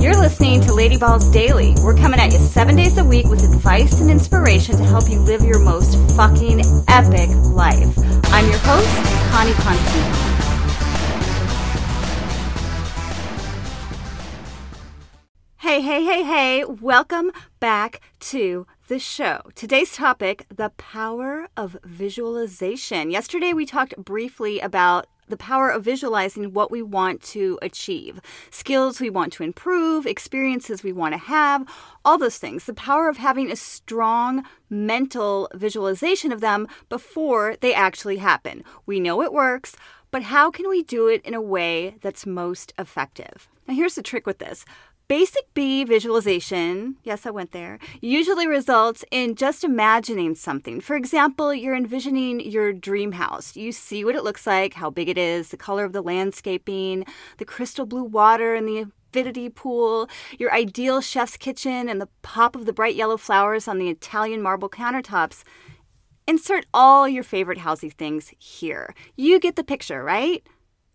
You're listening to Lady Balls Daily. We're coming at you seven days a week with advice and inspiration to help you live your most fucking epic life. I'm your host, Connie Constantine. Hey, hey, hey, hey, welcome back to the show. Today's topic the power of visualization. Yesterday, we talked briefly about the power of visualizing what we want to achieve, skills we want to improve, experiences we want to have, all those things. The power of having a strong mental visualization of them before they actually happen. We know it works, but how can we do it in a way that's most effective? Now, here's the trick with this Basic B visualization, yes, I went there, usually results in just imagining something. For example, you're envisioning your dream house. You see what it looks like, how big it is, the color of the landscaping, the crystal blue water and the infinity pool, your ideal chef's kitchen, and the pop of the bright yellow flowers on the Italian marble countertops. Insert all your favorite housey things here. You get the picture, right?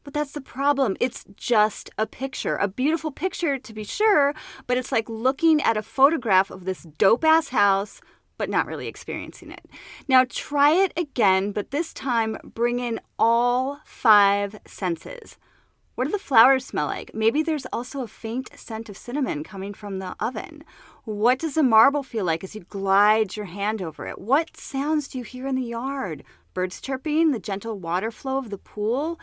But that's the problem. It's just a picture. A beautiful picture, to be sure, but it's like looking at a photograph of this dope ass house, but not really experiencing it. Now try it again, but this time bring in all five senses. What do the flowers smell like? Maybe there's also a faint scent of cinnamon coming from the oven. What does the marble feel like as you glide your hand over it? What sounds do you hear in the yard? Birds chirping, the gentle water flow of the pool?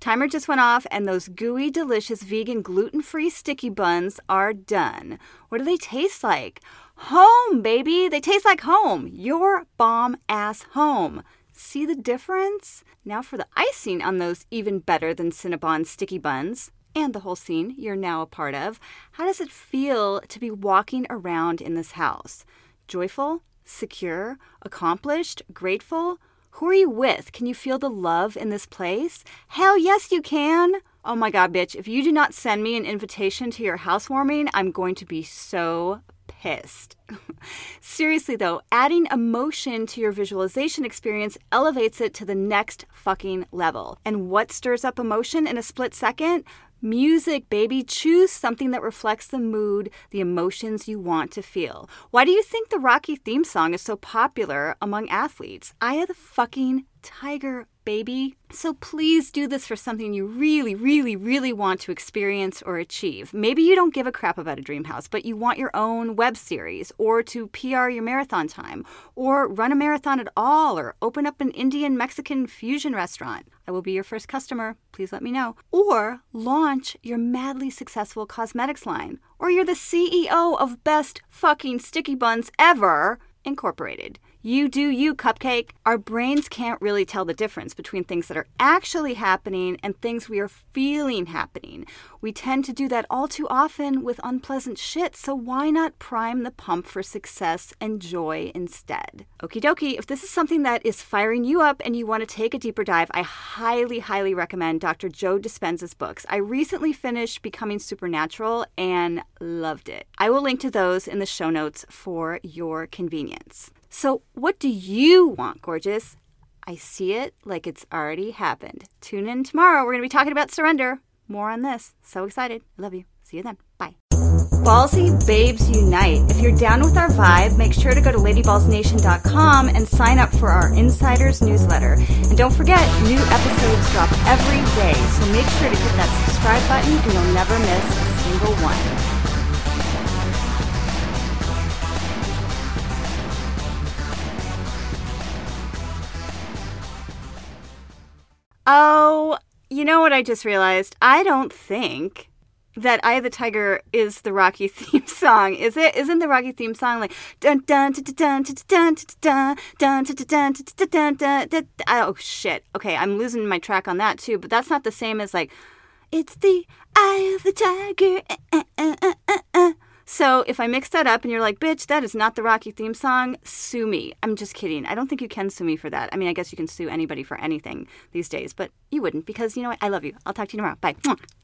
Timer just went off, and those gooey, delicious vegan gluten free sticky buns are done. What do they taste like? Home, baby! They taste like home. Your bomb ass home. See the difference? Now for the icing on those even better than Cinnabon sticky buns and the whole scene you're now a part of. How does it feel to be walking around in this house? Joyful? Secure? Accomplished? Grateful? Who are you with? Can you feel the love in this place? Hell yes, you can. Oh my God, bitch. If you do not send me an invitation to your housewarming, I'm going to be so pissed. Seriously, though, adding emotion to your visualization experience elevates it to the next fucking level. And what stirs up emotion in a split second? Music, baby. Choose something that reflects the mood, the emotions you want to feel. Why do you think the Rocky theme song is so popular among athletes? Eye of the fucking tiger, baby. So please do this for something you really, really, really want to experience or achieve. Maybe you don't give a crap about a dream house, but you want your own web series, or to PR your marathon time, or run a marathon at all, or open up an Indian Mexican fusion restaurant. I will be your first customer. Please let me know. Or launch your madly successful cosmetics line. Or you're the CEO of Best Fucking Sticky Buns Ever Incorporated. You do you, cupcake. Our brains can't really tell the difference between things that are actually happening and things we are feeling happening. We tend to do that all too often with unpleasant shit, so why not prime the pump for success and joy instead? Okie dokie, if this is something that is firing you up and you want to take a deeper dive, I highly, highly recommend Dr. Joe Dispenza's books. I recently finished Becoming Supernatural and loved it. I will link to those in the show notes for your convenience. So, what do you want, gorgeous? I see it like it's already happened. Tune in tomorrow. We're going to be talking about surrender. More on this. So excited. Love you. See you then. Bye. Ballsy Babes Unite. If you're down with our vibe, make sure to go to ladyballsnation.com and sign up for our insiders newsletter. And don't forget, new episodes drop every day, so make sure to hit that subscribe button and you'll never miss a single one. Oh, you know what I just realized? I don't think that Eye of the Tiger is the Rocky theme song, is it? Isn't the Rocky theme song like dun dun dun dun dun dun dun dun dun dun dun dun Oh shit. Okay, I'm losing my track on that too, but that's not the same as like it's the Eye of the Tiger. So if I mix that up and you're like, bitch, that is not the Rocky theme song, sue me. I'm just kidding. I don't think you can sue me for that. I mean, I guess you can sue anybody for anything these days, but you wouldn't because, you know what? I love you. I'll talk to you tomorrow. Bye.